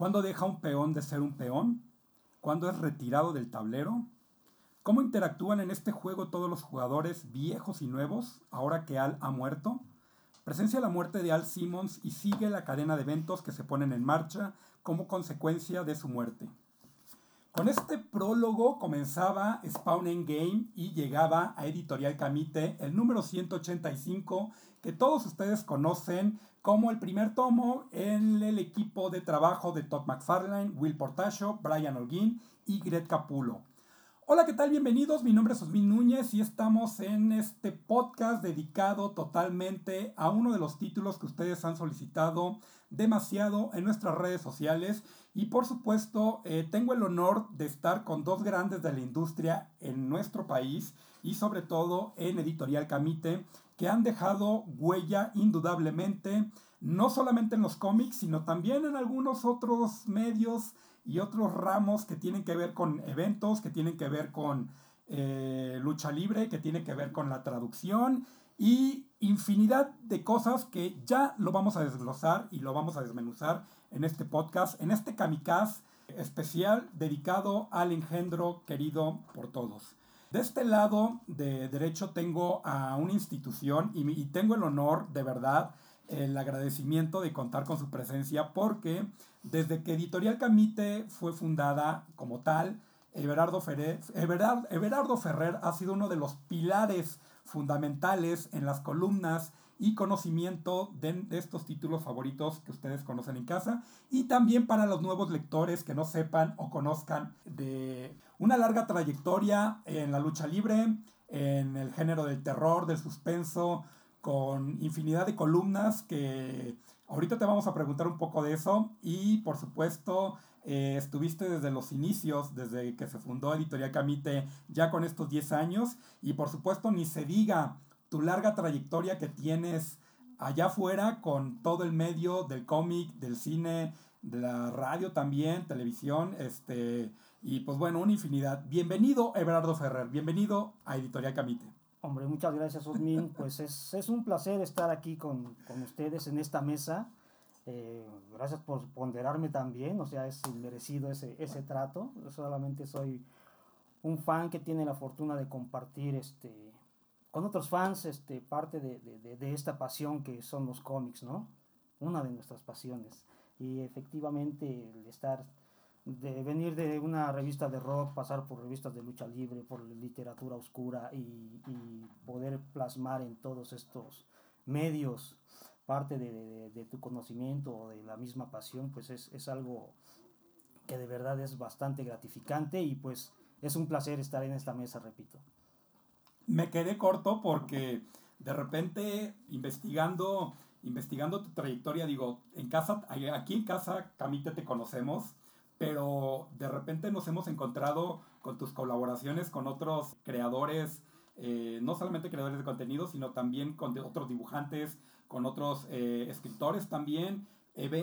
¿Cuándo deja un peón de ser un peón? ¿Cuándo es retirado del tablero? ¿Cómo interactúan en este juego todos los jugadores viejos y nuevos ahora que Al ha muerto? Presencia la muerte de Al Simmons y sigue la cadena de eventos que se ponen en marcha como consecuencia de su muerte. Con este prólogo comenzaba Spawn Game y llegaba a Editorial Camite el número 185 que todos ustedes conocen como el primer tomo en el equipo de trabajo de Todd McFarlane, Will Portacho, Brian Holguín y Gret Capulo. Hola, ¿qué tal? Bienvenidos. Mi nombre es Osmin Núñez y estamos en este podcast dedicado totalmente a uno de los títulos que ustedes han solicitado demasiado en nuestras redes sociales. Y por supuesto, eh, tengo el honor de estar con dos grandes de la industria en nuestro país y sobre todo en Editorial Camite, que han dejado huella indudablemente, no solamente en los cómics, sino también en algunos otros medios y otros ramos que tienen que ver con eventos, que tienen que ver con eh, lucha libre, que tienen que ver con la traducción y infinidad de cosas que ya lo vamos a desglosar y lo vamos a desmenuzar en este podcast, en este kamikaze especial dedicado al engendro querido por todos. De este lado de derecho tengo a una institución y, tengo el honor de verdad el agradecimiento de contar con su presencia porque desde que Editorial Camite fue fundada como tal, Everardo Everardo Ferrer ha sido uno de los pilares fundamentales en las columnas y conocimiento de, estos títulos favoritos que ustedes conocen en casa. Y también para los nuevos lectores que no sepan o conozcan de una larga trayectoria en la lucha libre, en el género del terror, del suspenso, con infinidad de columnas que ahorita te vamos a preguntar un poco de eso. Y por supuesto eh, estuviste desde los inicios, desde que se fundó Editorial Camite, ya con estos 10 años. Y por supuesto ni se diga tu larga trayectoria que tienes allá afuera con todo el medio del cómic, del cine, de la radio también, televisión, este, y pues bueno, una infinidad. Bienvenido, Everardo Ferrer, bienvenido a Editorial Camite. Hombre, muchas gracias, Osmin. Pues es, es un placer estar aquí con, con ustedes en esta mesa. Eh, gracias por ponderarme también, o sea, es merecido ese, ese trato. Yo solamente soy un fan que tiene la fortuna de compartir este, con otros fans este, parte de, de, de esta pasión que son los cómics, ¿no? Una de nuestras pasiones. Y efectivamente el estar de venir de una revista de rock, pasar por revistas de lucha libre, por literatura oscura y, poder plasmar en todos estos medios parte de, tu conocimiento o de la misma pasión, pues es, es, algo que de verdad es bastante gratificante y pues es un placer estar en esta mesa, repito. Me quedé corto porque de repente investigando, investigando tu trayectoria, digo, en casa, aquí en casa, Camite, te conocemos pero de repente nos hemos encontrado con tus colaboraciones con otros creadores, eh, no solamente creadores de contenido, sino también con otros dibujantes, con otros eh, escritores también,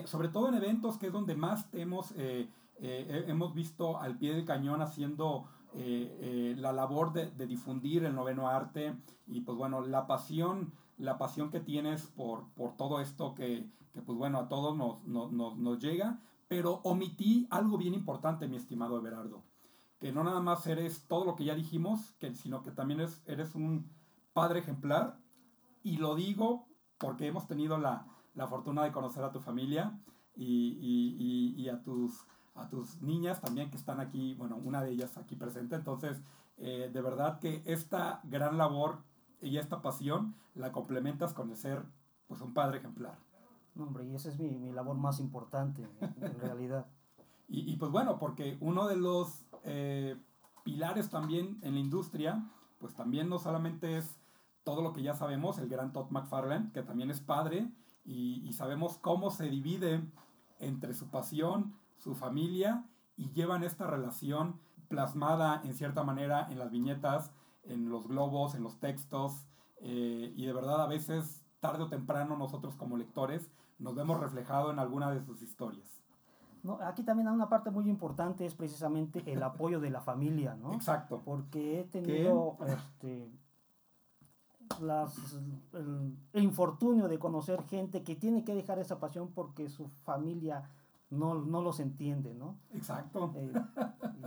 sobre todo en eventos que es donde más hemos, eh, hemos visto al pie del cañón haciendo la labor de, difundir el noveno arte y pues bueno, la pasión, la pasión que tienes por, por todo esto que, que pues bueno, a todos nos, nos, nos llega, pero omití algo bien importante, mi estimado Everardo, que no nada más eres todo lo que ya dijimos, que, sino que también eres, eres un padre ejemplar, y lo digo porque hemos tenido la, fortuna de conocer a tu familia y, a, tus, a tus niñas también que están aquí, bueno, una de ellas aquí presente, entonces, eh, de verdad que esta gran labor y esta pasión la complementas con el ser pues, un padre ejemplar hombre, y esa es mi, mi labor más importante, en realidad. y, y, pues bueno, porque uno de los eh, pilares también en la industria, pues también no solamente es todo lo que ya sabemos, el gran Todd McFarlane, que también es padre, y, y sabemos cómo se divide entre su pasión, su familia, y llevan esta relación plasmada en cierta manera en las viñetas, en los globos, en los textos, eh, y de verdad a veces, tarde o temprano, nosotros como lectores nos vemos reflejado en alguna de sus historias. No, aquí también hay una parte muy importante, es precisamente el apoyo de la familia, ¿no? Exacto. Porque he tenido este, el, infortunio de conocer gente que tiene que dejar esa pasión porque su familia no, no los entiende, ¿no? Exacto. Eh,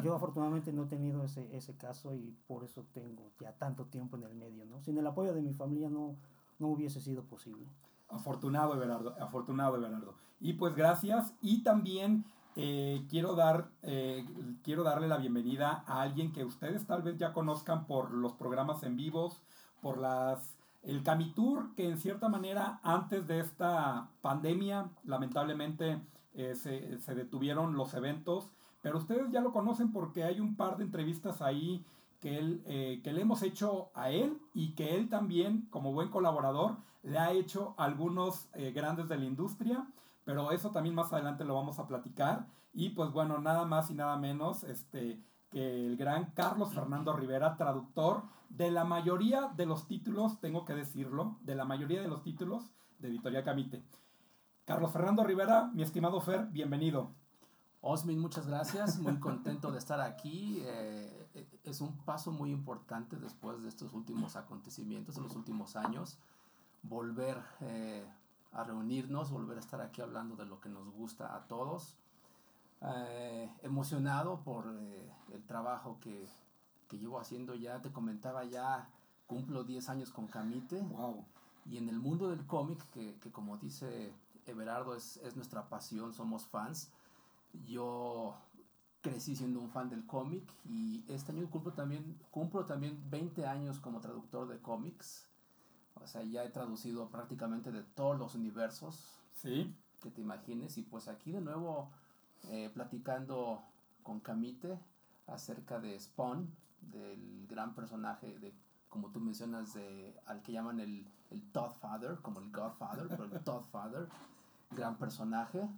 yo afortunadamente no he tenido ese, ese caso y por eso tengo ya tanto tiempo en el medio, ¿no? Sin el apoyo de mi familia no, no hubiese sido posible. Afortunado, Everardo, afortunado, Everardo. Y pues gracias. Y también eh, quiero, dar, eh, quiero darle la bienvenida a alguien que ustedes tal vez ya conozcan por los programas en vivos, por las el Camitour, que en cierta manera antes de esta pandemia, lamentablemente eh, se, se, detuvieron los eventos, pero ustedes ya lo conocen porque hay un par de entrevistas ahí que, él, eh, que le hemos hecho a él y que él también, como buen colaborador, le ha hecho a algunos eh, grandes de la industria, pero eso también más adelante lo vamos a platicar. Y pues bueno, nada más y nada menos este, que el gran Carlos Fernando Rivera, traductor de la mayoría de los títulos, tengo que decirlo, de la mayoría de los títulos de Editorial Camite. Carlos Fernando Rivera, mi estimado Fer, bienvenido. Osmin, muchas gracias, muy contento de estar aquí. Eh, es un paso muy importante después de estos últimos acontecimientos, de los últimos años, volver eh, a reunirnos, volver a estar aquí hablando de lo que nos gusta a todos. Eh, emocionado por eh, el trabajo que, que, llevo haciendo ya, te comentaba ya, cumplo 10 años con Camite. Wow. Y en el mundo del cómic, que, que, como dice Everardo, es, es nuestra pasión, somos fans. Yo crecí siendo un fan del cómic y este año cumplo también, cumplo también 20 años como traductor de cómics. O sea, ya he traducido prácticamente de todos los universos ¿Sí? que te imagines. Y pues aquí de nuevo eh, platicando con Camite acerca de Spawn, del gran personaje de, como tú mencionas, de, al que llaman el, el Todd Father, como el Godfather, pero el Todd Father, gran personaje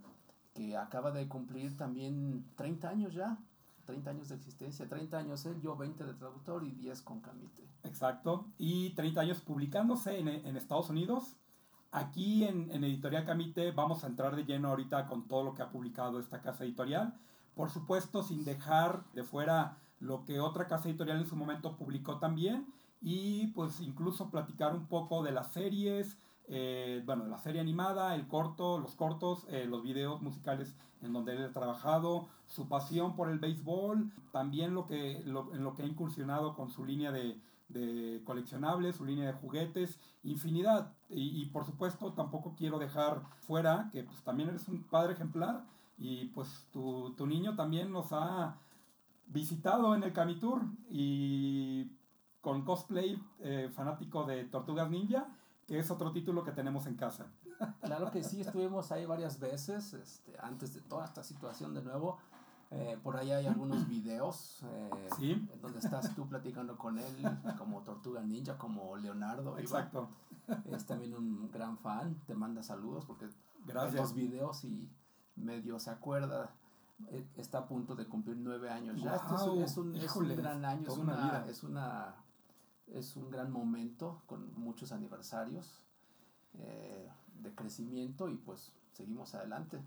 que acaba de cumplir también 30 años ya, 30 años de existencia, 30 años él, yo 20 de traductor y 10 con Camite. Exacto, y 30 años publicándose en, en Estados Unidos. Aquí en, en, Editorial Camite vamos a entrar de lleno ahorita con todo lo que ha publicado esta casa editorial. Por supuesto, sin dejar de fuera lo que otra casa editorial en su momento publicó también. Y pues incluso platicar un poco de las series, eh, bueno, la serie animada, el corto, los cortos, eh, los videos musicales en donde él ha trabajado, su pasión por el béisbol, también lo que, lo, en lo que ha incursionado con su línea de, de coleccionables, su línea de juguetes, infinidad. Y, y, por supuesto tampoco quiero dejar fuera que pues también eres un padre ejemplar y pues tu, tu niño también nos ha visitado en el Camitour y con cosplay eh, fanático de Tortugas Ninja que es otro título que tenemos en casa. Claro que sí, estuvimos ahí varias veces, este, antes de toda esta situación de nuevo. Eh, por ahí hay algunos videos eh, ¿Sí? donde estás tú platicando con él como Tortuga Ninja, como Leonardo. Exacto. Es también un gran fan, te manda saludos porque Gracias. ve los videos y medio se acuerda. Eh, Está a punto de cumplir nueve años ya. Este es, un, es, un, es híjole, un gran año, es una una, vida. es una es un gran momento con muchos aniversarios eh, de crecimiento y pues seguimos adelante.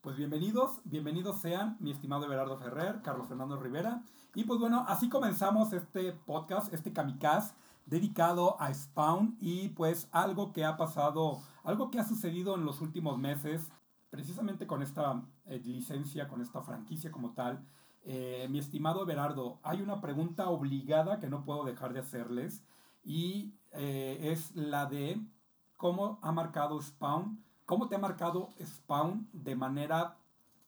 Pues bienvenidos, bienvenidos sean mi estimado Everardo Ferrer, Carlos Fernando Rivera. Y pues bueno, así comenzamos este podcast, este kamikaze dedicado a Spawn y pues algo que ha pasado, algo que ha sucedido en los últimos meses, precisamente con esta eh, licencia, con esta franquicia como tal. Eh, mi estimado Everardo, hay una pregunta obligada que no puedo dejar de hacerles y eh, es la de cómo ha marcado Spawn ¿Cómo te ha marcado Spawn de manera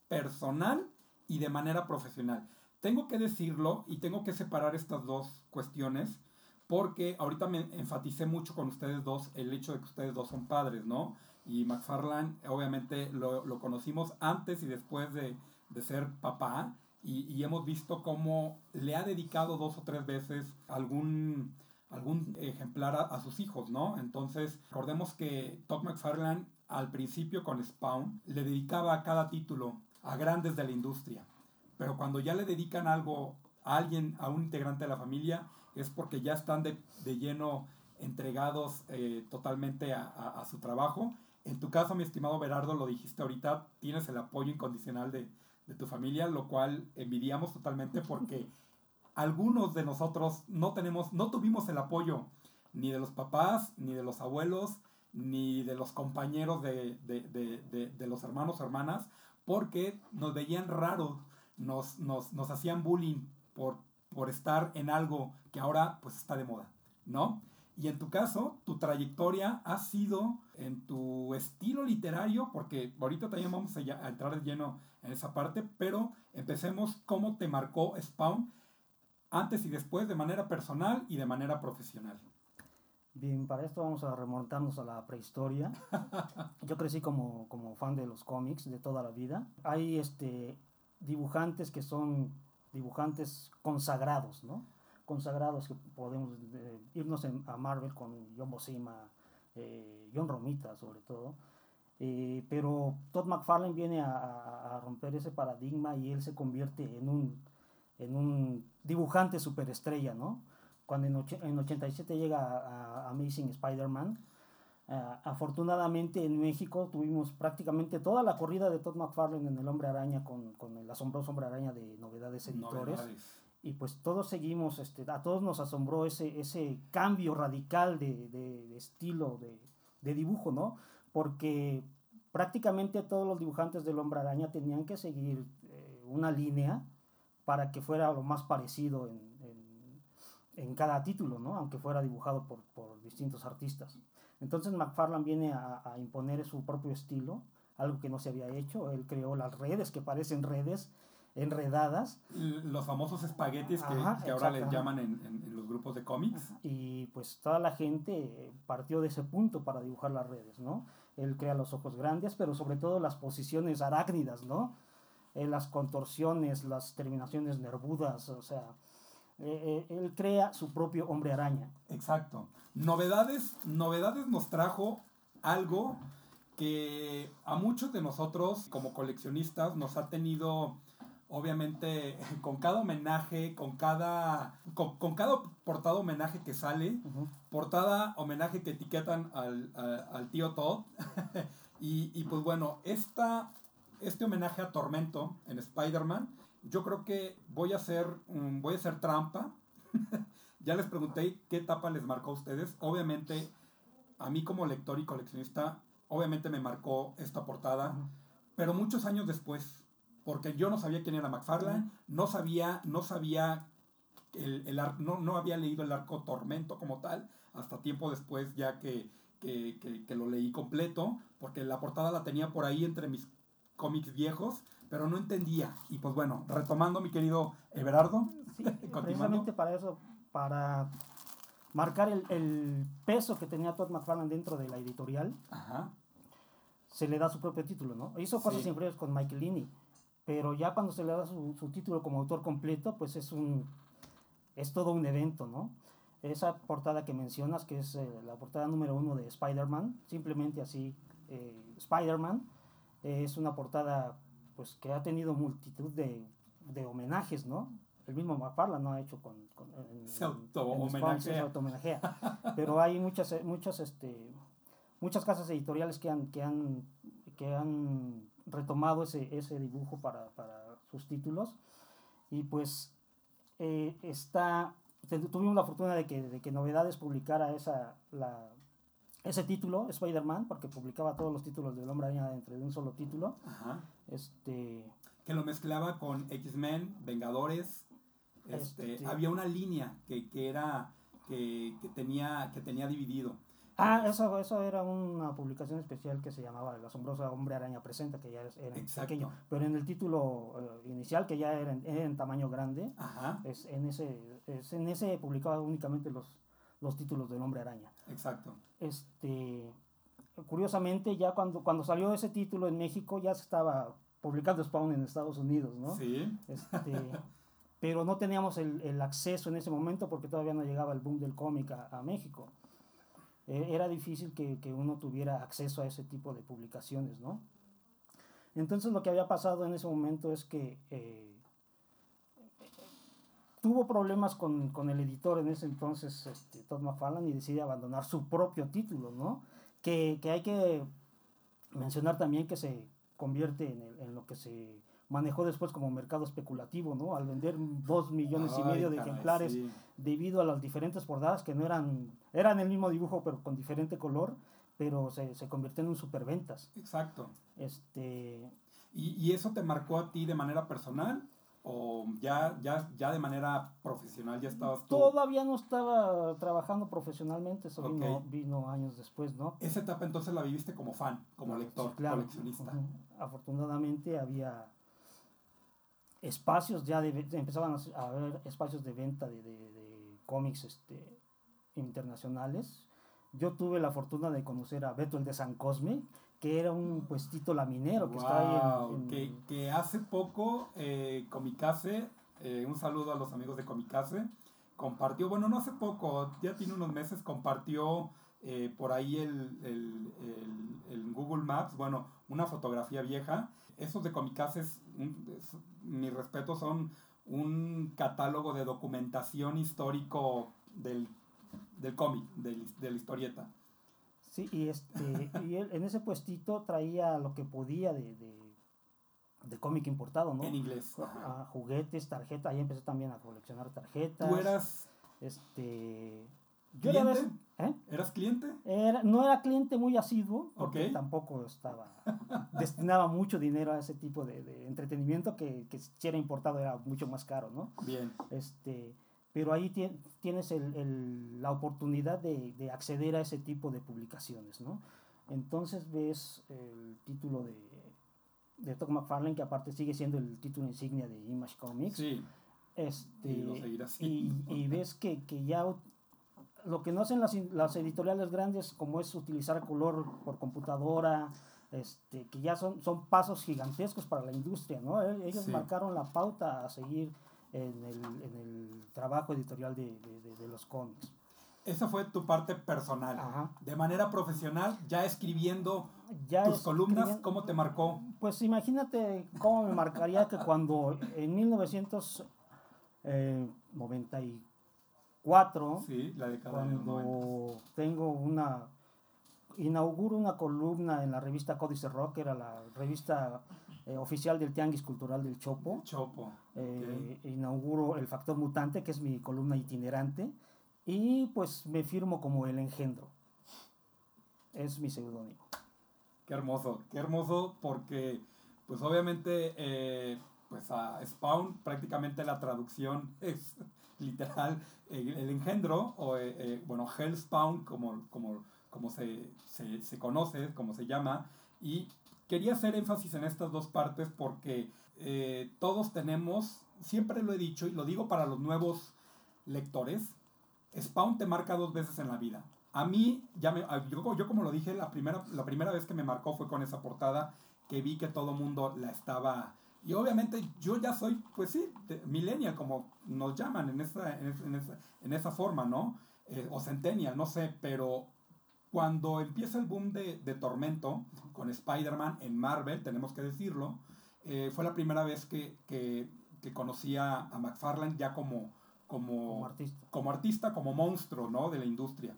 personal y de manera profesional? Tengo que decirlo y tengo que separar estas dos cuestiones porque ahorita me enfaticé mucho con ustedes dos el hecho de que ustedes dos son padres, ¿no? Y McFarlane obviamente lo, lo conocimos antes y después de, de ser papá y, hemos visto cómo le ha dedicado dos o tres veces algún, algún ejemplar a, sus hijos, ¿no? Entonces, recordemos que Todd McFarlane al principio con Spawn le dedicaba a cada título a grandes de la industria. Pero cuando ya le dedican algo a alguien, a un integrante de la familia, es porque ya están de, de lleno entregados eh, totalmente a, a, su trabajo. En tu caso, mi estimado Berardo, lo dijiste ahorita, tienes el apoyo incondicional de, de tu familia, lo cual envidiamos totalmente porque algunos de nosotros no tenemos, no tuvimos el apoyo ni de los papás, ni de los abuelos, ni de los compañeros de, de, de, de los hermanos hermanas, porque nos veían raros, nos, nos, nos hacían bullying por, por estar en algo que ahora pues está de moda, ¿no? Y en tu caso, tu trayectoria ha sido en tu estilo literario, porque ahorita también vamos a, a entrar de lleno en esa parte, pero empecemos cómo te marcó Spawn antes y después de manera personal y de manera profesional. Bien, para esto vamos a remontarnos a la prehistoria. Yo crecí como, como fan de los cómics de toda la vida. Hay este, dibujantes que son dibujantes consagrados, ¿no? Consagrados que podemos eh, irnos a Marvel con John Bosima, eh, John Romita sobre todo. Eh, pero Todd McFarlane viene a, romper ese paradigma y él se convierte en un, en un dibujante superestrella, ¿no? Cuando en, en 87 llega a, Amazing Spider-Man, Uh, afortunadamente en México tuvimos prácticamente toda la corrida de Todd McFarlane en El Hombre Araña con, con el asombroso Hombre Araña de Novedades Editores. Y pues todos seguimos, este, a todos nos asombró ese, ese cambio radical de, de, estilo, de, de, dibujo, ¿no? Porque prácticamente todos los dibujantes del Hombre Araña tenían que seguir eh, una línea para que fuera lo más parecido en, en, cada título, ¿no? Aunque fuera dibujado por, por distintos artistas. Entonces McFarlane viene a, imponer su propio estilo, algo que no se había hecho. Él creó las redes, que parecen redes enredadas. Los famosos espaguetis que, Ajá, que ahora les llaman en, en, en, los grupos de cómics. Y pues toda la gente partió de ese punto para dibujar las redes, ¿no? Él crea los ojos grandes, pero sobre todo las posiciones arácnidas, ¿no? Eh, las contorsiones, las terminaciones nervudas, o sea, eh, eh, él crea su propio hombre araña. Exacto. Novedades, novedades nos trajo algo que a muchos de nosotros como coleccionistas nos ha tenido obviamente con cada homenaje, con cada con, con cada portada homenaje que sale, uh -huh. portada homenaje que etiquetan al, al, al tío Todd. y, y, pues bueno, esta, este homenaje a Tormento en Spider-Man yo creo que voy a hacer, um, voy a hacer trampa. ya les pregunté qué etapa les marcó a ustedes. Obviamente, a mí como lector y coleccionista, obviamente me marcó esta portada, uh -huh. pero muchos años después, porque yo no sabía quién era McFarlane, no sabía, no sabía, el, el no, no había leído el arco Tormento como tal, hasta tiempo después ya que, que, que, que lo leí completo, porque la portada la tenía por ahí entre mis cómics viejos pero no entendía. Y pues bueno, retomando mi querido Everardo. Sí, precisamente para eso, para marcar el, el, peso que tenía Todd McFarlane dentro de la editorial, Ajá. se le da su propio título, ¿no? Hizo cosas sí. inferiores con Michael pero ya cuando se le da su, su, título como autor completo, pues es un es todo un evento, ¿no? Esa portada que mencionas, que es eh, la portada número uno de Spider-Man, simplemente así, eh, Spider-Man, eh, es una portada pues que ha tenido multitud de, de homenajes, ¿no? El mismo McFarlane no ha hecho con... con en, se auto-homenajea. Auto Pero hay muchas, muchas, este, muchas casas editoriales que han, que han, que han retomado ese, ese dibujo para, para sus títulos. Y pues eh, está... Tuvimos la fortuna de que, de que Novedades publicara esa, la, ese título, Spider-Man, porque publicaba todos los títulos del Hombre Araña dentro de un solo título. Ajá. Este. Que lo mezclaba con X-Men, Vengadores. Este, este, Había una línea que, que era. Que, que, tenía, que tenía dividido. Ah, eso, eso era una publicación especial que se llamaba El asombroso Hombre Araña Presenta, que ya era Exacto. pequeño. Pero en el título uh, inicial, que ya era en, era en tamaño grande, Ajá. Es, en, ese, es, en ese publicaba únicamente los, los títulos del Hombre Araña. Exacto. Este, curiosamente, ya cuando, cuando salió ese título en México, ya se estaba publicando Spawn en Estados Unidos, ¿no? Sí. Este, pero no teníamos el, el, acceso en ese momento porque todavía no llegaba el boom del cómic a, a, México. Eh, era difícil que, que, uno tuviera acceso a ese tipo de publicaciones, ¿no? Entonces lo que había pasado en ese momento es que eh, tuvo problemas con, con, el editor en ese entonces, este, Todd McFarlane, y decide abandonar su propio título, ¿no? Que, que hay que mencionar también que se convierte en, en, lo que se manejó después como mercado especulativo, ¿no? Al vender dos millones Ay, y medio de caray, ejemplares sí. debido a las diferentes portadas que no eran, eran el mismo dibujo pero con diferente color, pero se, se convirtió en un superventas. Exacto. Este, ¿Y, ¿Y eso te marcó a ti de manera personal? ¿O ya, ya, ya de manera profesional ya estabas tú? todavía no estaba trabajando profesionalmente, eso vino, vino años después, ¿no? Esa etapa entonces la viviste como fan, como lector, Sí, claro. coleccionista. Afortunadamente había espacios ya de, empezaban a haber espacios de venta de, de- de cómics este, internacionales. Yo tuve la fortuna de conocer a Beto el de San Cosme, que era un puestito laminero que está ahí en, en- que, que hace poco eh, Comicase, eh, un saludo a los amigos de Comicase, compartió, bueno, no hace poco, ya tiene unos meses, compartió eh, por ahí el, el- el- el Google Maps, bueno, una fotografía vieja. Esos de Comicase, mis respetos, son un catálogo de documentación histórico del, del cómic, del- de la historieta. Sí, y, este, y él en ese puestito traía lo que podía de, de, de cómic importado, ¿no? En inglés. juguetes, tarjetas, ahí empecé también a coleccionar tarjetas. ¿Tú eras, Este. Yo ¿Cliente? vez- ¿eh? eras cliente? Era- no era cliente muy asiduo, porque Ok. tampoco estaba. destinaba mucho dinero a ese tipo de, de entretenimiento que, que si era importado era mucho más caro, ¿no? Bien. Este, pero ahí tie- tienes el- el- la oportunidad de, de acceder a ese tipo de publicaciones, ¿no? Entonces ves el título de, de Todd McFarlane, que aparte sigue siendo el título insignia de Image Comics. Sí, Este, y y, y ves que, que ya lo que no hacen las, editoriales grandes, como es utilizar color por computadora, este, que ya son, son pasos gigantescos para la industria, ¿no? E- Ellos Sí. marcaron la pauta a seguir en el, en el trabajo editorial de, de- de- de los cómics. Esa fue tu parte personal. Ajá. De manera profesional, ya escribiendo Ya tus columnas, ¿cómo te marcó? Pues imagínate cómo me marcaría que cuando en 1994 Sí, la década de los 90. cuando tengo una inauguro una columna en la revista Códice Rock, que era la revista eh, oficial del Tianguis Cultural del Chopo. Chopo. Eh, Inauguro El Factor Mutante, que es mi columna itinerante, y pues me firmo como El Engendro. Es mi seudónimo. Qué hermoso, qué hermoso porque pues obviamente eh, pues a Spawn prácticamente la traducción es literal el, engendro o eh, eh, bueno Hellspawn como, como, como se, se, se conoce, como se llama y quería hacer énfasis en estas dos partes porque eh, todos tenemos, siempre lo he dicho y lo digo para los nuevos lectores, Spawn te marca dos veces en la vida. A mí, ya me, yo, yo como lo dije, la primera, la primera vez que me marcó fue con esa portada que vi que todo mundo la estaba... Y obviamente yo ya soy, pues sí, millennial, como nos llaman en esa, en, es- en esa, en esa forma, ¿no? Eh, o centennial, no sé, pero cuando empieza el boom de, de Tormento con Spider-Man en Marvel, tenemos que decirlo, eh, fue la primera vez que, que, que conocí a, a McFarlane ya como, como, Como artista. como artista, como monstruo ¿no? de la industria.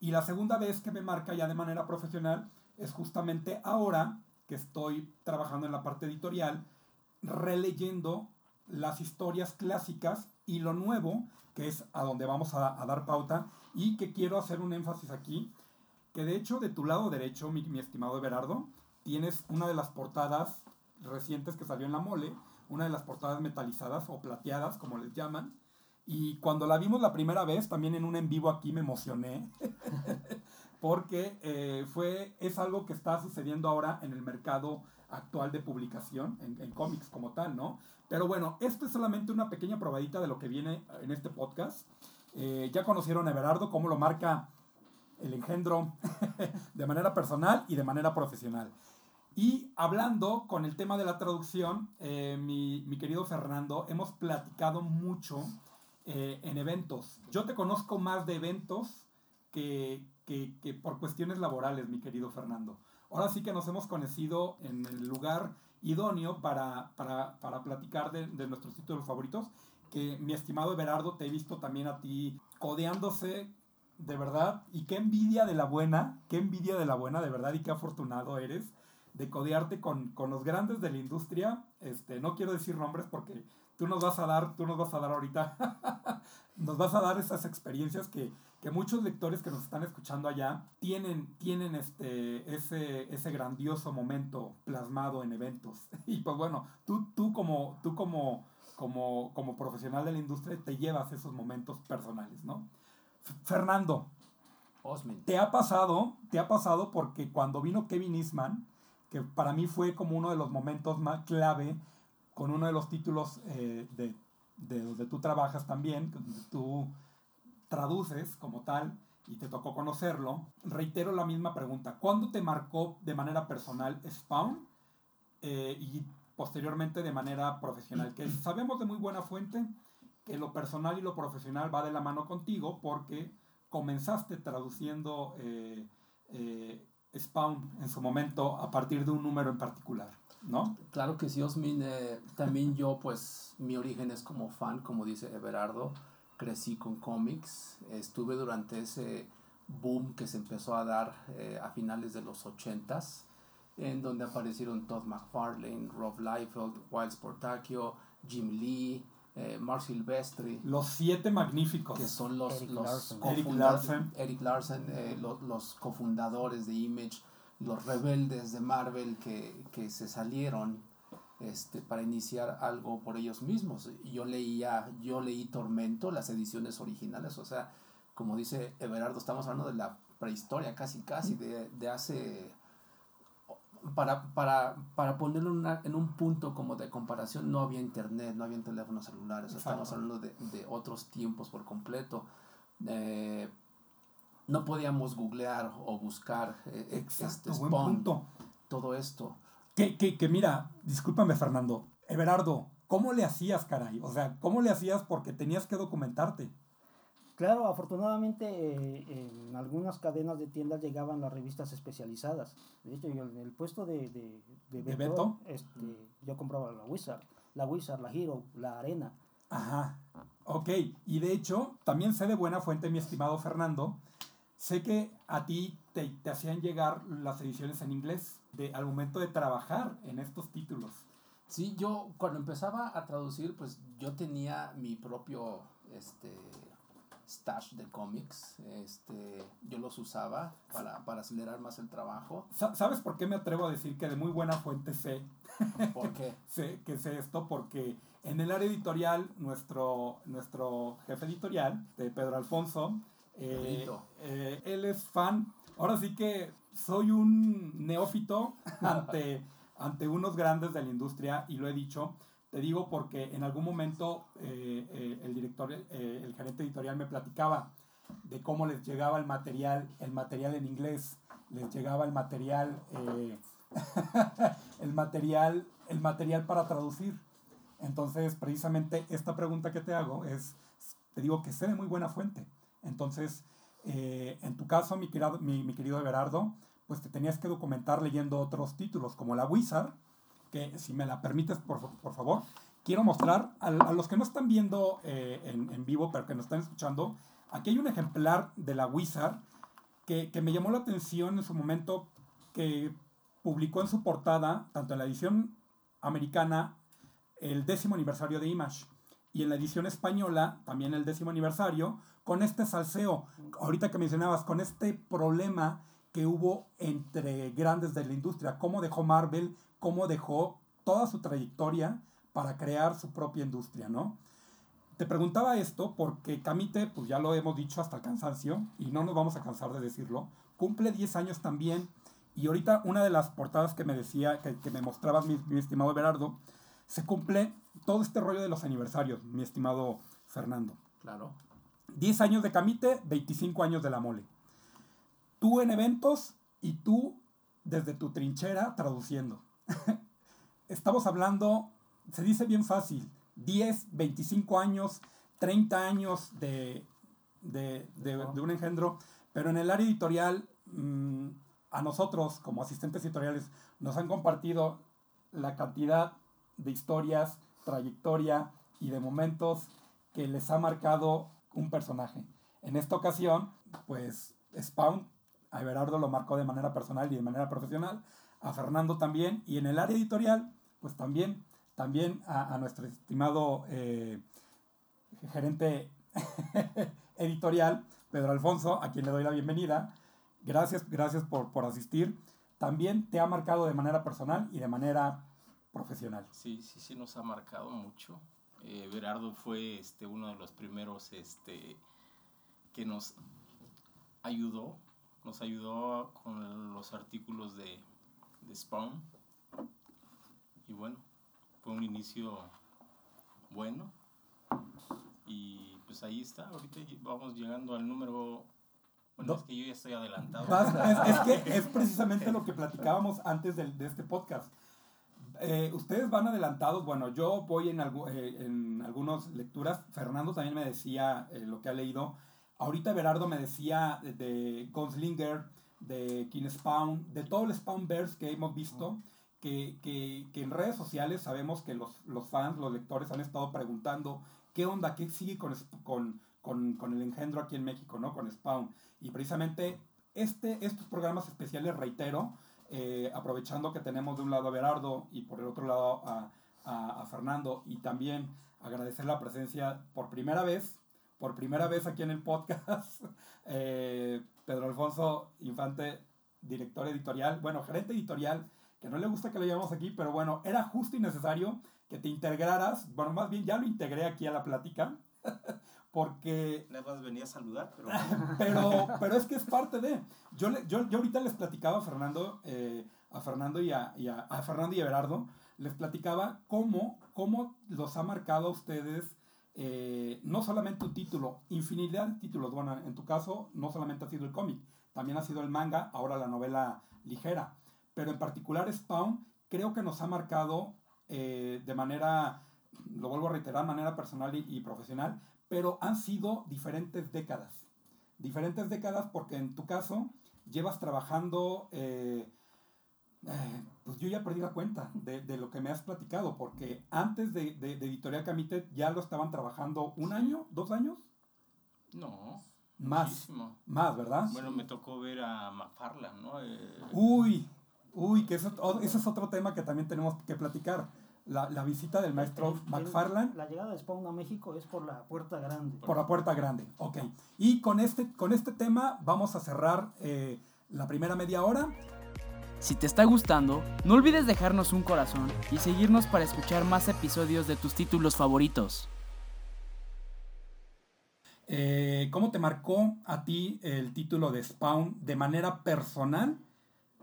Y la segunda vez que me marca ya de manera profesional es justamente ahora que estoy trabajando en la parte editorial, releyendo las historias clásicas y lo nuevo, que es a donde vamos a, dar pauta, y que quiero hacer un énfasis aquí, que de hecho de tu lado derecho, mi, mi estimado Everardo, tienes una de las portadas recientes que salió en la mole, una de las portadas metalizadas o plateadas, como les llaman, y cuando la vimos la primera vez, también en un en vivo aquí me emocioné, porque eh, fue, es algo que está sucediendo ahora en el mercado actual de publicación, en, en cómics como tal, ¿no? Pero bueno, esto es solamente una pequeña probadita de lo que viene en este podcast. Eh, ya conocieron a Everardo, cómo lo marca el engendro de manera personal y de manera profesional. Y hablando con el tema de la traducción, eh, mi, mi querido Fernando, hemos platicado mucho eh, en eventos. Yo te conozco más de eventos que, que, que por cuestiones laborales, mi querido Fernando. Ahora sí que nos hemos conocido en el lugar idóneo para, para, para platicar de, nuestros títulos favoritos, que mi estimado Everardo, te he visto también a ti codeándose de verdad, y qué envidia de la buena, qué envidia de la buena, de verdad, y qué afortunado eres de codearte con, con, los grandes de la industria. Este, no quiero decir nombres porque tú nos vas a dar, tú nos vas a dar ahorita, nos vas a dar esas experiencias que, que, muchos lectores que nos están escuchando allá tienen, tienen este, ese, ese grandioso momento plasmado en eventos. Y pues bueno, tú, tú, como, tú como, como, como profesional de la industria te llevas esos momentos personales, ¿no? Fernando, Osmin. ¿te ha pasado, te ha pasado porque cuando vino Kevin Eastman, que para mí fue como uno de los momentos más clave con uno de los títulos eh, de, de donde tú trabajas también, donde tú traduces como tal y te tocó conocerlo, reitero la misma pregunta. ¿Cuándo te marcó de manera personal Spawn eh, y posteriormente de manera profesional? Que sabemos de muy buena fuente que lo personal y lo profesional va de la mano contigo porque comenzaste traduciendo eh, eh, Spawn en su momento a partir de un número en particular, ¿no? Claro que sí, Osmin. Eh, también yo, pues, mi origen es como fan, como dice Everardo. Crecí con cómics. Estuve durante ese boom que se empezó a dar eh, a finales de los 80s, en donde aparecieron Todd McFarlane, Rob Liefeld, Wild Sportacchio, Jim Lee, eh, Mark Silvestri. Los siete magníficos. Que son los, Eric los Larson. Eric Larson. Eric Larson, eh, lo- los cofundadores de Image, los rebeldes de Marvel que, que se salieron este, para iniciar algo por ellos mismos. Yo leía, yo leí Tormento, las ediciones originales, o sea, como dice Everardo, estamos hablando de la prehistoria, casi, casi, de, de hace para, para, para ponerlo en, una- en un punto como de comparación, no había internet, no había teléfonos celulares, estamos hablando de, de otros tiempos por completo. Eh, no podíamos googlear o buscar eh, eh, Exacto, este Spawn, punto. todo esto. Que, que, que mira, discúlpame Fernando, Everardo, ¿cómo le hacías, caray? O sea, ¿cómo le hacías porque tenías que documentarte? Claro, afortunadamente eh, en algunas cadenas de tiendas llegaban las revistas especializadas. De hecho, yo en el puesto de, de, de ¿De Beto, Beto? este, yo compraba la Wizard, la Wizard, la Hero, la Arena. Ajá. Ok, y de hecho, también sé de buena fuente, mi estimado Fernando, sé que a ti te, te hacían llegar las ediciones en inglés de, al momento de trabajar en estos títulos. Sí, yo cuando empezaba a traducir, pues yo tenía mi propio este, stash de cómics. Este, yo los usaba para, para acelerar más el trabajo. Sa- ¿Sabes por qué me atrevo a decir que de muy buena fuente sé, Porque sé que sé esto? Porque en el área editorial, nuestro, nuestro jefe editorial, de Pedro Alfonso, eh, eh, él es fan. Ahora sí que soy un neófito ante, ante unos grandes de la industria y lo he dicho. Te digo porque en algún momento eh, eh, el director, eh, el gerente editorial me platicaba de cómo les llegaba el material, el material en inglés, les llegaba el material, eh, el material, el material para traducir. Entonces, precisamente esta pregunta que te hago es, te digo que sé de muy buena fuente. Entonces, eh, en tu caso, mi querido, mi, mi querido Everardo, pues te tenías que documentar leyendo otros títulos, como la Wizard, que si me la permites, por, por favor, quiero mostrar a, a los que no están viendo eh, en, en vivo, pero que nos están escuchando, aquí hay un ejemplar de la Wizard que, que me llamó la atención en su momento, que publicó en su portada, tanto en la edición americana, el décimo aniversario de Image, y en la edición española, también el décimo aniversario, con este salseo, ahorita que mencionabas, con este problema que hubo entre grandes de la industria, cómo dejó Marvel, cómo dejó toda su trayectoria para crear su propia industria, ¿no? Te preguntaba esto porque Camite, pues ya lo hemos dicho hasta el cansancio, y no nos vamos a cansar de decirlo, cumple 10 años también, y ahorita una de las portadas que me decía, que, que me mostrabas, mi, estimado Berardo, se cumple todo este rollo de los aniversarios, mi estimado Fernando. claro, 10 años de Camite, 25 años de la mole. Tú en eventos y tú desde tu trinchera traduciendo. Estamos hablando, se dice bien fácil, 10, 25 años, 30 años de, de, de- de un engendro, pero en el área editorial, mm, a nosotros como asistentes editoriales, nos han compartido la cantidad de historias, trayectoria y de momentos que les ha marcado un personaje. En esta ocasión, pues Spawn, a Everardo lo marcó de manera personal y de manera profesional. a Fernando también, y en el área editorial, pues también, también a, nuestro estimado eh, gerente editorial, Pedro Alfonso, a quien le doy la bienvenida. Gracias, gracias por, por asistir. También te ha marcado de manera personal y de manera profesional. Sí, sí, sí, nos ha marcado mucho. Eh, Berardo fue este, uno de los primeros este, que nos ayudó, nos ayudó con los artículos de, de Spawn. Y bueno, fue un inicio bueno. Y pues ahí está, ahorita vamos llegando al número bueno, es que yo ya estoy adelantado. Es, que es precisamente lo que platicábamos antes de, de este podcast. Eh, ustedes van adelantados, bueno, yo voy en, eh, en algunas lecturas, Fernando también me decía eh, lo que ha leído, ahorita Berardo me decía de, Gunslinger, de King Spawn, de todo el Spawnverse que hemos visto, que, que, que, en redes sociales sabemos que los, los, fans, los lectores han estado preguntando qué onda, qué sigue con, con, con, con el engendro aquí en México, ¿no? Con Spawn. Y precisamente este, estos programas especiales, reitero, eh, aprovechando que tenemos de un lado a Berardo y por el otro lado a, a, Fernando y también agradecer la presencia por primera vez, por primera vez aquí en el podcast, eh, Pedro Alfonso Infante, director editorial, bueno, gerente editorial, que no le gusta que lo llevemos aquí, pero bueno, era justo y necesario que te integraras, bueno, más bien ya lo integré aquí a la plática, porque... Nada más venía a saludar, pero... pero, pero es que es parte de... Yo, yo, yo ahorita les platicaba a Fernando, eh, a Fernando y a, y a, Fernando y a Berardo, les platicaba cómo, cómo los ha marcado a ustedes eh, no solamente un título, infinidad de títulos. Bueno, en tu caso no solamente ha sido el cómic, también ha sido el manga, ahora la novela ligera. Pero en particular Spawn creo que nos ha marcado eh, de manera, lo vuelvo a reiterar, manera personal y, y profesional, pero han sido diferentes décadas. Diferentes décadas porque en tu caso llevas trabajando, eh, eh, pues yo ya perdí la cuenta de, de, lo que me has platicado, porque antes de, de, Editorial Camite ya lo estaban trabajando un año, dos años. No. Más. Más, ¿verdad? Bueno, me tocó ver a McFarlane, ¿no? Eh, uy, uy, que eso, ese es otro tema que también tenemos que platicar la, la visita del maestro McFarland. La llegada de Spawn a México es por la puerta grande. Por la puerta grande, ok. Y con este, con este tema vamos a cerrar eh, la primera media hora. Si te está gustando, no olvides dejarnos un corazón y seguirnos para escuchar más episodios de tus títulos favoritos. Eh, ¿Cómo te marcó a ti el título de Spawn de manera personal?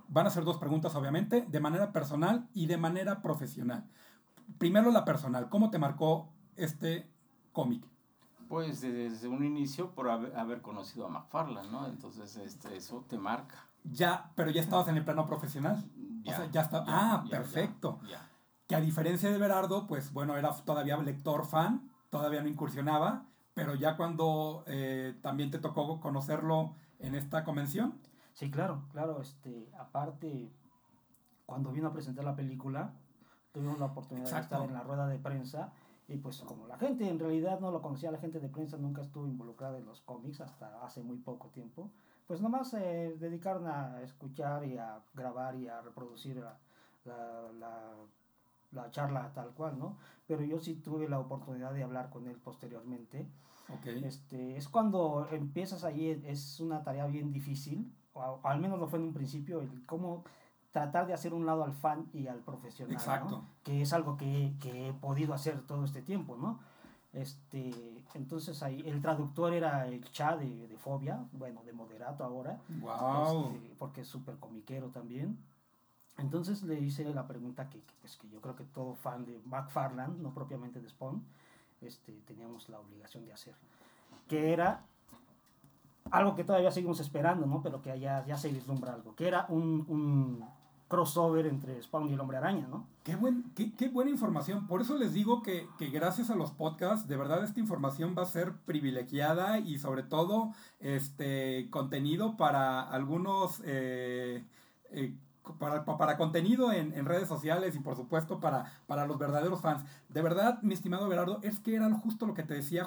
Van a ser dos preguntas, obviamente, de manera personal y de manera profesional primero la personal, ¿cómo te marcó este cómic? Pues desde un inicio por haber, conocido a McFarlane, ¿no? Entonces este, eso te marca. Ya, pero ya estabas en el plano profesional. Ya, o sea, ya está. ah, perfecto. Que a diferencia de Berardo, pues bueno, era todavía lector fan, todavía no incursionaba, pero ya cuando eh, también te tocó conocerlo en esta convención. Sí, claro, claro. Este, aparte, cuando vino a presentar la película, tuvimos la oportunidad de estar en la rueda de prensa y pues como la gente en realidad no lo conocía, la gente de prensa nunca estuvo involucrada en los cómics hasta hace muy poco tiempo, pues nomás se eh, dedicaron a escuchar y a grabar y a reproducir la, la, la, charla tal cual, ¿no? Pero yo sí tuve la oportunidad de hablar con él posteriormente. Okay. Este, es cuando empiezas ahí, es una tarea bien difícil, o al menos lo fue en un principio, el cómo tratar de hacer un lado al fan y al profesional, Exacto. que es algo que, que, he podido hacer todo este tiempo, ¿no? Este, entonces ahí el traductor era el Cha de, de Fobia, bueno, de Moderato ahora, wow. Este, porque es súper comiquero también. Entonces le hice la pregunta que, que, pues, que yo creo que todo fan de McFarland, no propiamente de Spawn, este, teníamos la obligación de hacer, que era algo que todavía seguimos esperando, ¿no? Pero que ya, ya se vislumbra algo, que era un, un, crossover entre Spawn y el Hombre Araña, ¿no? Qué, buen, qué, qué buena información. Por eso les digo que, que, gracias a los podcasts, de verdad esta información va a ser privilegiada y sobre todo este contenido para algunos... Eh, eh, para, para, contenido en, en, redes sociales y por supuesto para, para los verdaderos fans. De verdad, mi estimado Berardo, es que era justo lo que te decía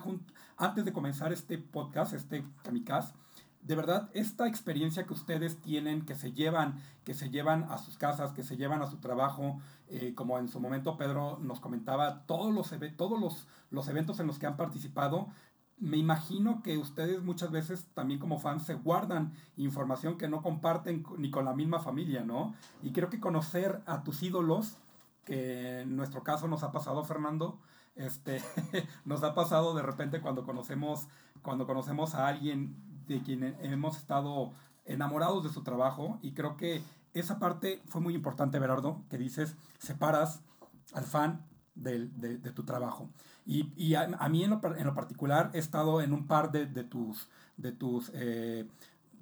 antes de comenzar este podcast, este Kamikaze de verdad, esta experiencia que ustedes tienen, que se llevan, que se llevan a sus casas, que se llevan a su trabajo, eh, como en su momento Pedro nos comentaba, todos, los, los eventos en los que han participado, me imagino que ustedes muchas veces también como fans se guardan información que no comparten ni con la misma familia, ¿no? Y creo que conocer a tus ídolos, que en nuestro caso nos ha pasado, Fernando, este, nos ha pasado de repente cuando conocemos, cuando conocemos a alguien de quien hemos estado enamorados de su trabajo y creo que esa parte fue muy importante, Berardo, que dices, separas al fan de, de, tu trabajo. Y, y a, mí en lo, en lo, particular he estado en un par de, de tus, de tus eh,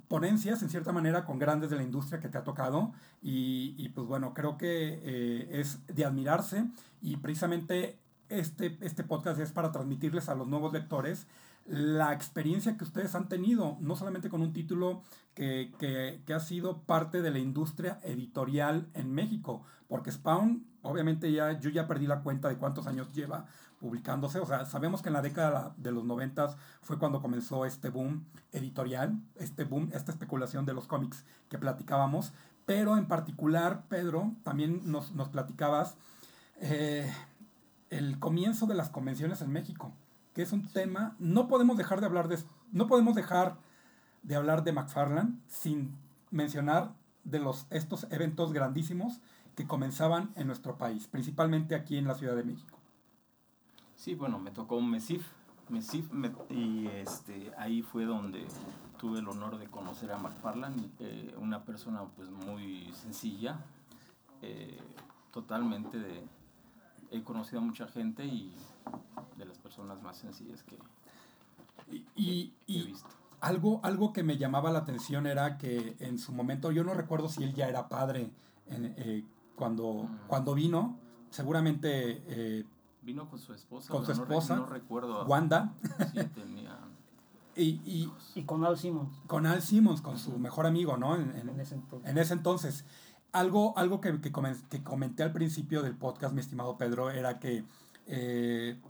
ponencias, en cierta manera, con grandes de la industria que te ha tocado. Y, y pues bueno, creo que eh, es de admirarse y precisamente este, este podcast es para transmitirles a los nuevos lectores la experiencia que ustedes han tenido, no solamente con un título que, que, que, ha sido parte de la industria editorial en México, porque Spawn, obviamente ya yo ya perdí la cuenta de cuántos años lleva publicándose, o sea, sabemos que en la década de los noventas fue cuando comenzó este boom editorial, este boom, esta especulación de los cómics que platicábamos, pero en particular, Pedro, también nos, nos platicabas eh, el comienzo de las convenciones en México que es un tema, no podemos dejar de hablar de, no podemos dejar de hablar de McFarland sin mencionar de los, estos eventos grandísimos que comenzaban en nuestro país, principalmente aquí en la Ciudad de México. Sí, bueno, me tocó un MESIF, MESIF y este, ahí fue donde tuve el honor de conocer a McFarland, eh, una persona pues muy sencilla, eh, totalmente de, he conocido a mucha gente y de las personas más sencillas que, y, he visto. Algo, algo que me llamaba la atención era que en su momento, yo no recuerdo si él ya era padre eh, cuando, mm. cuando vino, seguramente... Eh, vino con su esposa. Con su esposa. No, recuerdo. Wanda. Sí, tenía... y, y, con Al Simmons. Con Al Simmons, con su mejor amigo, ¿no? En, en, ese entonces. En ese entonces. Algo, algo que, que, comenté al principio del podcast, mi estimado Pedro, era que eh,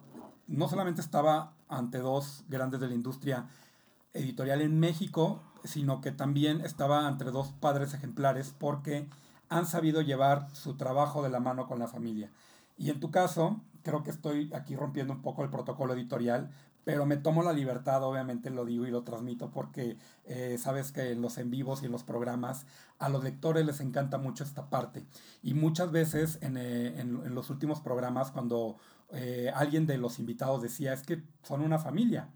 no solamente estaba ante dos grandes de la industria editorial en México, sino que también estaba ante dos padres ejemplares porque han sabido llevar su trabajo de la mano con la familia. Y en tu caso, creo que estoy aquí rompiendo un poco el protocolo editorial, pero me tomo la libertad, obviamente lo digo y lo transmito porque eh, sabes que en los en vivos y en los programas a los lectores les encanta mucho esta parte. Y muchas veces en, eh, en los últimos programas cuando eh, alguien de los invitados decía, es que son una familia.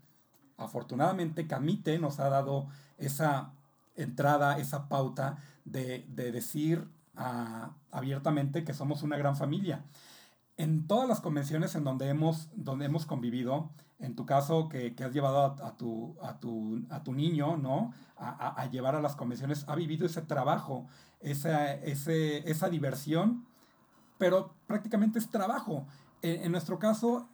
Afortunadamente Camite nos ha dado esa entrada, esa pauta de, decir ah, abiertamente que somos una gran familia. En todas las convenciones en donde hemos, donde hemos convivido, en tu caso que, has llevado a, tu, a, tu, a tu niño, ¿no? A, llevar a las convenciones, ha vivido ese trabajo, esa, ese, esa diversión, pero prácticamente es trabajo en, nuestro caso,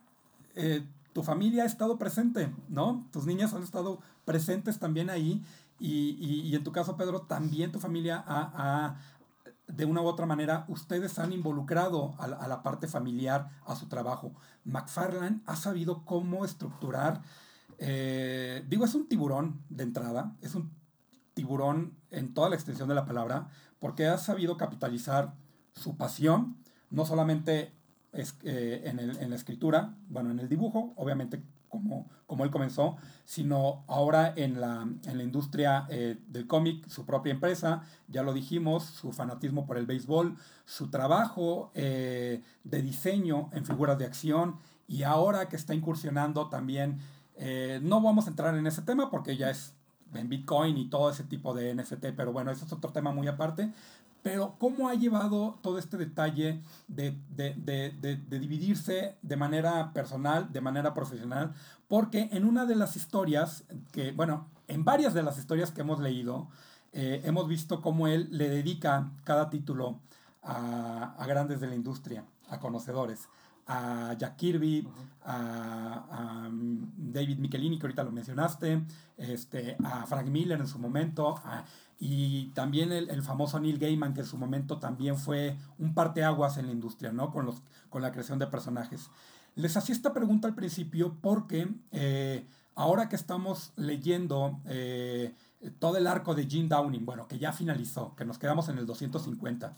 eh, tu familia ha estado presente, ¿no? Tus niñas han estado presentes también ahí y, y, en tu caso, Pedro, también tu familia ha, de una u otra manera, ustedes han involucrado a la, parte familiar, a su trabajo. McFarlane ha sabido cómo estructurar, eh, digo, es un tiburón de entrada, es un tiburón en toda la extensión de la palabra, porque ha sabido capitalizar su pasión, no solamente es, eh, en, el, en, la escritura, bueno, en el dibujo, obviamente como, como él comenzó, sino ahora en la, en la industria eh, del cómic, su propia empresa, ya lo dijimos, su fanatismo por el béisbol, su trabajo eh, de diseño en figuras de acción y ahora que está incursionando también, no vamos a entrar en ese tema porque ya es en Bitcoin y todo ese tipo de NFT, pero bueno, eso es otro tema muy aparte, pero ¿cómo ha llevado todo este detalle de, dividirse de manera personal, de manera profesional? Porque en una de las historias, que, bueno, en varias de las historias que hemos leído, eh, hemos visto cómo él le dedica cada título a, grandes de la industria, a conocedores a Jack Kirby, a, mm, David Michelini, que ahorita lo mencionaste, este, a Frank Miller en su momento, a y también el, famoso Neil Gaiman, que en su momento también fue un parteaguas en la industria, ¿no? Con, los, con la creación de personajes. Les hacía esta pregunta al principio porque eh, ahora que estamos leyendo eh, todo el arco de Jim Downing, bueno, que ya finalizó, que nos quedamos en el 250,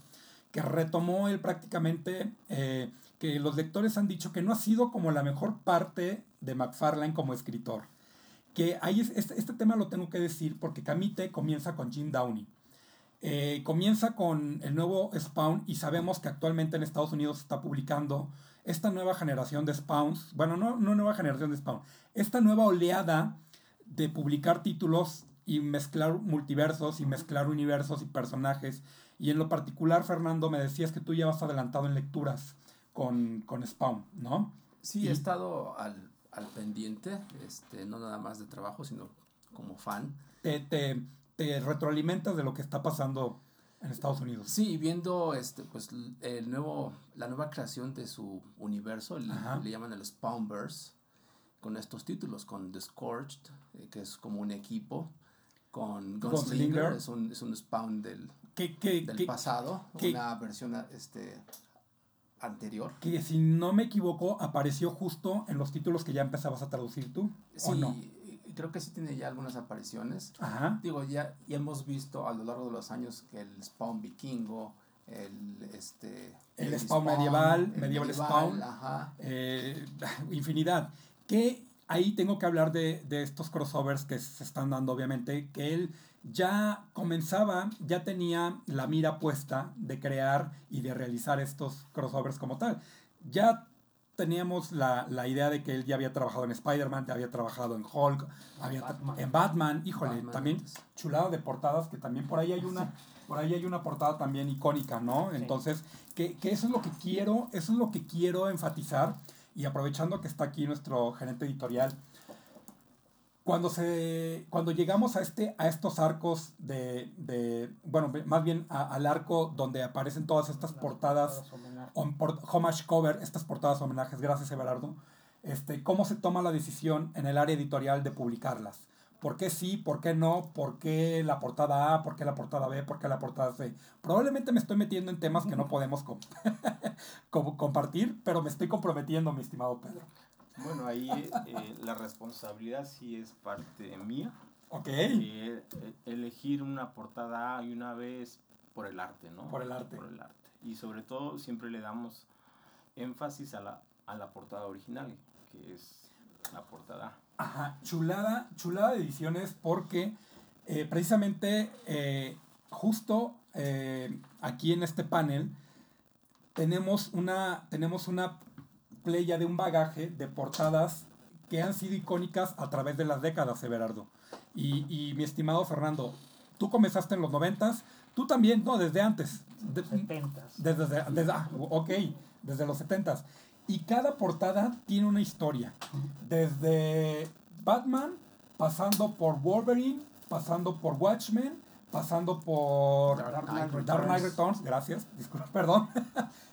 que retomó él prácticamente, eh, que los lectores han dicho que no ha sido como la mejor parte de McFarlane como escritor. Que ahí es- este, este tema lo tengo que decir porque Camite comienza con Jim Downey. Eh, comienza con el nuevo Spawn y sabemos que actualmente en Estados Unidos se está publicando esta nueva generación de Spawns, bueno, no, no nueva generación de Spawn, esta nueva oleada de publicar títulos y mezclar multiversos y mezclar universos y personajes. Y en lo particular, Fernando, me decías que tú ya vas adelantado en lecturas con, con Spawn, ¿no? Sí, Y- he estado al, al pendiente, este, no nada más de trabajo, sino como fan. Te, te, te retroalimentas de lo que está pasando en Estados Unidos. Sí, viendo este, pues, el nuevo, la nueva creación de su universo, le, le llaman el Spawnverse, con estos títulos, con The Scorched, eh, que es como un equipo, con Gunslinger. Gunslinger, es un, es un Spawn del, Que, que, del que, pasado, una versión este, anterior. que si no me equivoco, apareció justo en los títulos que ya empezabas a traducir tú. Sí, ¿O no? creo que sí tiene ya algunas apariciones. Ajá. Digo, ya, ya hemos visto a lo largo de los años que el Spawn vikingo, el este El Spawn medieval, el medieval Spawn. ajá. eh, infinidad. Que ahí tengo que hablar de, de estos crossovers que se están dando, obviamente, que él ya comenzaba, ya tenía la mira puesta de crear y de realizar estos crossovers como tal. Ya teníamos la, la idea de que él ya había trabajado en Spider-Man, ya había trabajado en Hulk, había Batman. en Batman, híjole, Batman también chulada de portadas, que también por ahí hay una, por ahí hay una portada también icónica, ¿no? Sí. Entonces, que, que eso es lo que quiero, eso es lo que quiero enfatizar, y aprovechando que está aquí nuestro gerente editorial, cuando se cuando llegamos a este a estos arcos de, de bueno más bien a- al arco donde aparecen todas estas portadas homenaje. on- por- homage cover, estas portadas homenajes, gracias Everardo, este, ¿cómo se toma la decisión en el área editorial de publicarlas? ¿Por qué sí? ¿Por qué no? ¿Por qué la portada A? ¿Por qué la portada B? ¿Por qué la portada C? Probablemente me estoy metiendo en temas que no podemos com- com- compartir, pero me estoy comprometiendo, mi estimado Pedro. Bueno, ahí eh, la responsabilidad sí es parte mía. Ok. Eh, elegir una portada A y una B es por el arte, ¿no? Por el arte. Por el arte. Y sobre todo siempre le damos énfasis a la, a la portada original, que es la portada A. Ajá, chulada, chulada de ediciones porque eh, precisamente eh, justo eh, aquí en este panel tenemos una, tenemos una playa de un bagaje de portadas que han sido icónicas a través de las décadas, Everardo. Y, y mi estimado Fernando, tú comenzaste en los noventas, tú también, no, desde antes. De- 70s. desde, desde, desde- ah, ok, desde los 70 Y cada portada tiene una historia. Desde Batman, pasando por Wolverine, pasando por Watchmen, pasando por Dark Knight Knight Dark Knight Returns. Returns, gracias, disculpa, perdón.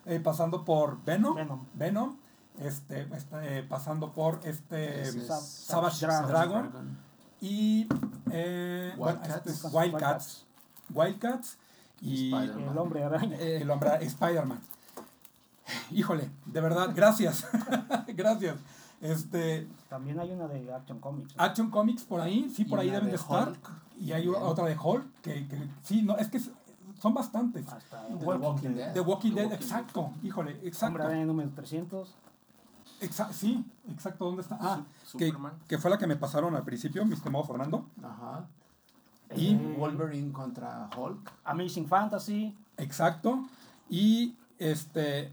Eh, pasando por Venom, Venom. Venom, este, este, eh, pasando por este es Sa- Savage Dragon. Dragon, y eh, bueno, Wildcats. este, Wildcats. Wildcats y Spider-Man. El hombre araña. eh, el hombre Spider-Man. Híjole, de verdad, gracias. gracias. Este, También hay una de Action Comics. Action Comics por ahí, sí, por Y ahí deben de de estar. Hulk. Y hay Bien. otra de Hulk, que, que sí, no, es que son bastantes. Hasta The Walking Walking Dead. Dead. The Walking The Dead, Walking exacto. Híjole, Hombre exacto. araña número 300. Exa- sí, exacto, ¿dónde está? Ah, Su- que, Superman. que fue la que me pasaron al principio, mi estimado Fernando. Ajá. Y- Eh, Wolverine contra Hulk. Amazing Fantasy. Exacto. Y este,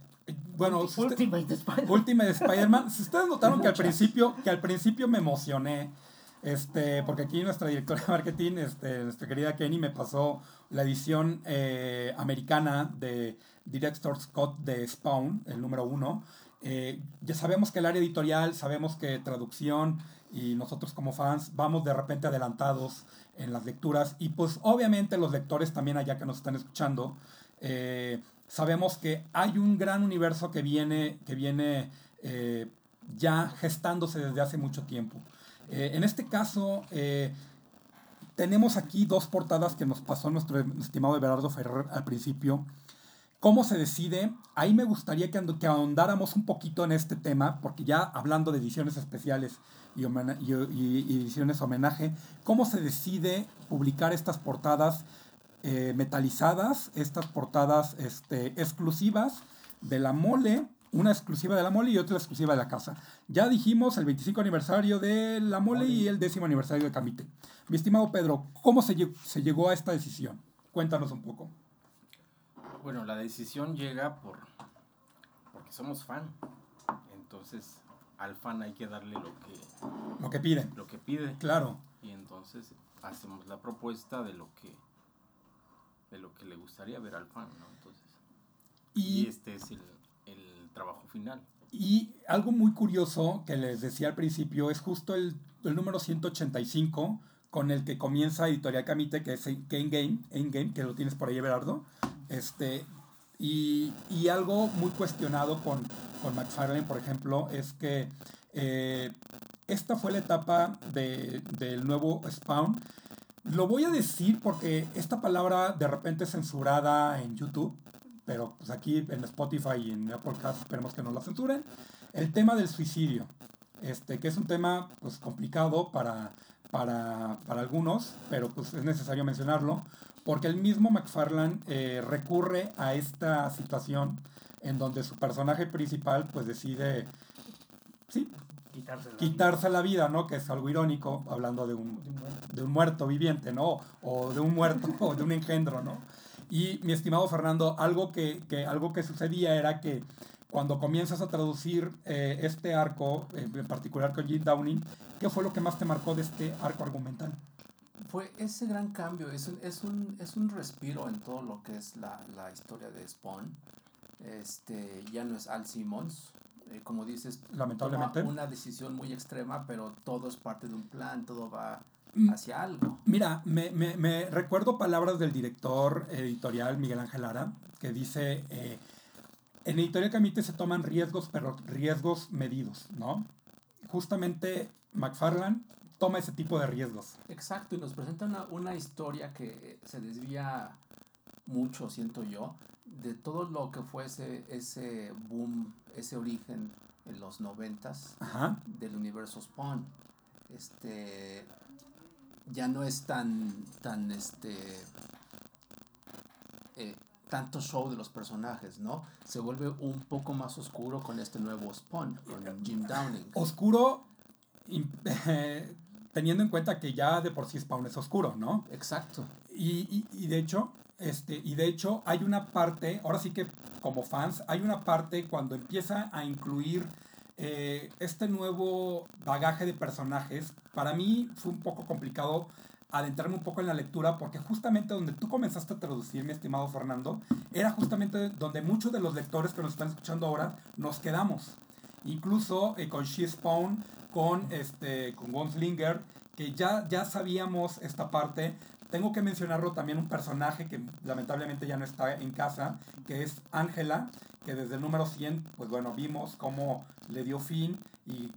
bueno, Ultimate Spider-Man. Ultimate Spider-Man. Si ustedes notaron que al principio, que al principio me emocioné, este, porque aquí nuestra directora de marketing, este, nuestra querida Kenny, me pasó la edición eh, americana de Director Scott de Spawn, el número uno. Eh, ya sabemos que el área editorial, sabemos que traducción y nosotros como fans vamos de repente adelantados en las lecturas y pues obviamente los lectores también allá que nos están escuchando eh, sabemos que hay un gran universo que viene que viene eh, ya gestándose desde hace mucho tiempo. En este caso tenemos aquí dos portadas que nos pasó nuestro estimado Everardo Ferrer al principio ¿Cómo se decide? Ahí me gustaría que, que ahondáramos un poquito en este tema, porque ya hablando de ediciones especiales y, ediciones homenaje, ¿cómo se decide publicar estas portadas eh, metalizadas, estas portadas este, exclusivas de la mole, una exclusiva de la mole y otra exclusiva de la casa? Ya dijimos el 25 aniversario de la mole y el décimo aniversario de Camite. Mi estimado Pedro, ¿cómo se, se llegó a esta decisión? Cuéntanos un poco. Bueno, la decisión llega por porque somos fan. Entonces, al fan hay que darle lo que Lo que piden. lo que pide Claro. y entonces hacemos la propuesta de lo que de lo que le gustaría ver al fan, ¿no? Entonces, y, Y, este es el, el trabajo final. y algo muy curioso que les decía al principio es justo el, el número 185 con el que comienza Editorial Camite, que es Endgame, Endgame, que lo tienes por ahí, Everardo. Este, y, y algo muy cuestionado con, con McFarlane, por ejemplo, es que eh, esta fue la etapa de- del nuevo Spawn. Lo voy a decir porque esta palabra de repente es censurada en YouTube, pero pues aquí en Spotify y en Apple Cast esperemos que no la censuren. El tema del suicidio, este, que es un tema pues complicado para, para, para algunos, pero pues es necesario mencionarlo, porque el mismo McFarlane eh, recurre a esta situación en donde su personaje principal pues decide sí, Quitarse la quitarse la vida, ¿no? Que es algo irónico, hablando de un, de un muerto viviente, ¿no? O de un muerto, o de un engendro, ¿no? Y mi estimado Fernando, algo que, que- algo que sucedía era que cuando comienzas a traducir eh, este arco, eh, en particular con Jim Downing, ¿qué fue lo que más te marcó de este arco argumental? Fue ese gran cambio, es un, es un, es un respiro en todo lo que es la, la historia de Spawn. Este, ya no es Al Simmons, eh, como dices, Lamentablemente. toma una decisión muy extrema, pero todo es parte de un plan, todo va Mm. hacia algo. Mira, me, me- me recuerdo palabras del director editorial Miguel Ángel Lara, que dice, eh, en Editorial Camite se toman riesgos, pero riesgos medidos, ¿no? Justamente McFarlane toma ese tipo de riesgos. Exacto, y nos presenta una, una historia que se desvía mucho, siento yo, de todo lo que fue ese, ese boom, ese origen en los noventas Ajá. del universo Spawn. Este ya no es tan tan este eh, tanto show de los personajes, ¿no? Se vuelve un poco más oscuro con este nuevo Spawn, con Jim Downing. Oscuro, eh, teniendo en cuenta que ya de por sí Spawn es oscuro, ¿no? Exacto. Y, y- y de hecho, este, y de hecho hay una parte, ahora sí que como fans, hay una parte cuando empieza a incluir eh, este nuevo bagaje de personajes. Para mí fue un poco complicado adentrarme un poco en la lectura porque justamente donde tú comenzaste a traducir, mi estimado Fernando, era justamente donde muchos de los lectores que nos están escuchando ahora nos quedamos. Incluso eh, con She Spawn, con, este, con Gunslinger, que ya, ya sabíamos esta parte. Tengo que mencionarlo también un personaje que lamentablemente ya no está en casa, que es Ángela, que desde el número 100, pues bueno, vimos cómo le dio fin y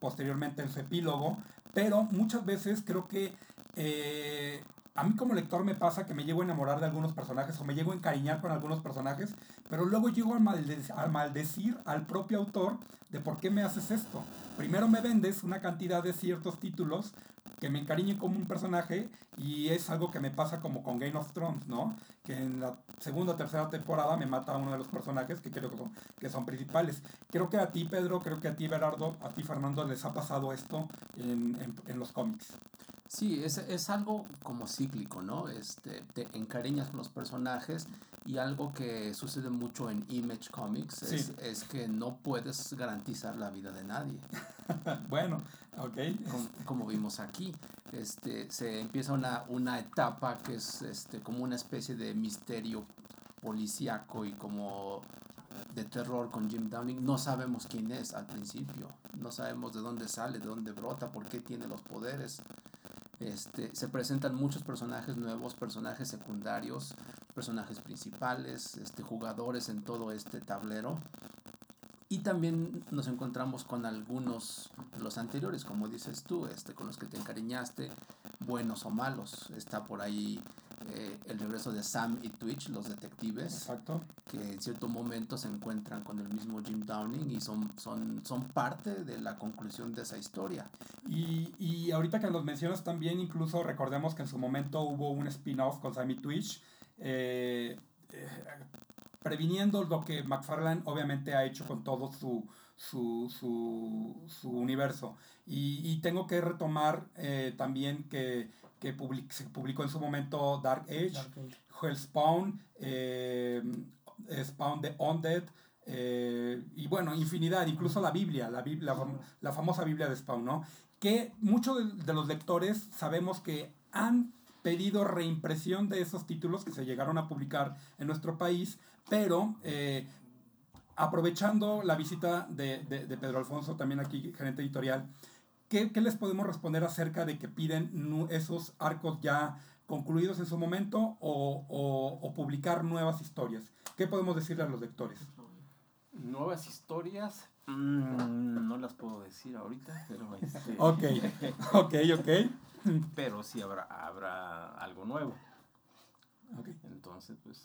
posteriormente en su epílogo, pero muchas veces creo que eh, a mí como lector me pasa que me llego a enamorar de algunos personajes o me llego a encariñar con algunos personajes, pero luego llego a, malde- a maldecir al propio autor de por qué me haces esto. Primero me vendes una cantidad de ciertos títulos que me encariñen como un personaje y es algo que me pasa como con Game of Thrones, ¿no? Que en la segunda o tercera temporada me mata a uno de los personajes que creo que son, que son principales. Creo que a ti, Pedro, creo que a ti, Berardo, a ti, Fernando, les ha pasado esto en, en los cómics. Sí, es, es algo como cíclico, ¿no? Este, te encariñas con los personajes y algo que sucede mucho en Image Comics es, es que no puedes garantizar la vida de nadie, bueno, ok. como, como vimos aquí. Este, se empieza una, una etapa que es este, como una especie de misterio policíaco y como de terror con Jim Downing. No sabemos quién es al principio, no sabemos de dónde sale, de dónde brota, por qué tiene los poderes. Este, se presentan muchos personajes nuevos, personajes secundarios, personajes principales, este, jugadores en todo este tablero. Y también nos encontramos con algunos de los anteriores, como dices tú, este, con los que te encariñaste, buenos o malos. Está por ahí eh, el regreso de Sam y Twitch, los detectives, Exacto. que en cierto momento se encuentran con el mismo Jim Downing y son, son, son parte de la conclusión de esa historia. Y, y ahorita que los mencionas también, incluso recordemos que en su momento hubo un spin-off con Sammy Twitch, eh, eh, previniendo lo que McFarlane obviamente ha hecho con todo su, su, su, su universo. Y, y tengo que retomar eh, también que, que public- se publicó en su momento Dark Age, Dark Age. Hellspawn, eh, Spawn the Undead, eh, y bueno, infinidad, incluso la Biblia, la, la, fam- la famosa Biblia de Spawn, ¿no? Que muchos de, de los lectores sabemos que han pedido reimpresión de esos títulos que se llegaron a publicar en nuestro país, pero eh, aprovechando la visita de, de- de Pedro Alfonso, también aquí gerente editorial, ¿qué, qué les podemos responder acerca de que piden esos arcos ya concluidos en su momento o, o- o publicar nuevas historias? ¿Qué podemos decirle a los lectores? Nuevas historias, mm, no las puedo decir ahorita, pero, este, Ok, ok, ok. pero sí habrá, habrá algo nuevo. ok. Entonces, pues,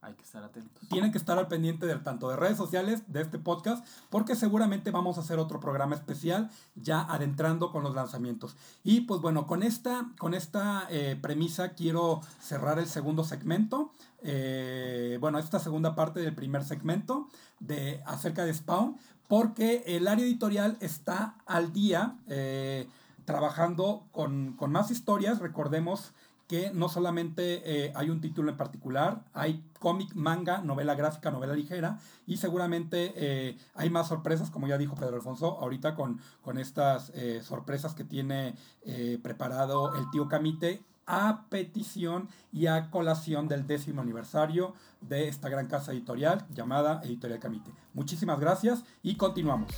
hay que estar atentos. Tienen que estar al pendiente de, tanto de redes sociales, de este podcast, porque seguramente vamos a hacer otro programa especial ya adentrando con los lanzamientos. Y pues bueno, con esta, con esta eh, premisa quiero cerrar el segundo segmento. Eh, bueno, esta segunda parte del primer segmento de, acerca de Spawn, porque el área editorial está al día eh, trabajando con, con más historias. Recordemos que no solamente hay un título en particular, hay cómic, manga, novela gráfica, novela ligera y seguramente eh, hay más sorpresas, como ya dijo Pedro Alfonso, ahorita con, con estas eh, sorpresas que tiene eh, preparado el tío Camite a petición y a colación del décimo aniversario de esta gran casa editorial llamada Editorial Camite. Muchísimas gracias y continuamos.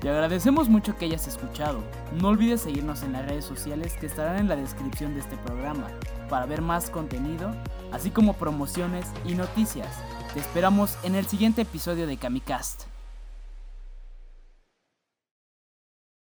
Te agradecemos mucho que hayas escuchado. No olvides seguirnos en las redes sociales que estarán en la descripción de este programa para ver más contenido, así como promociones y noticias. Te esperamos en el siguiente episodio de Camicast.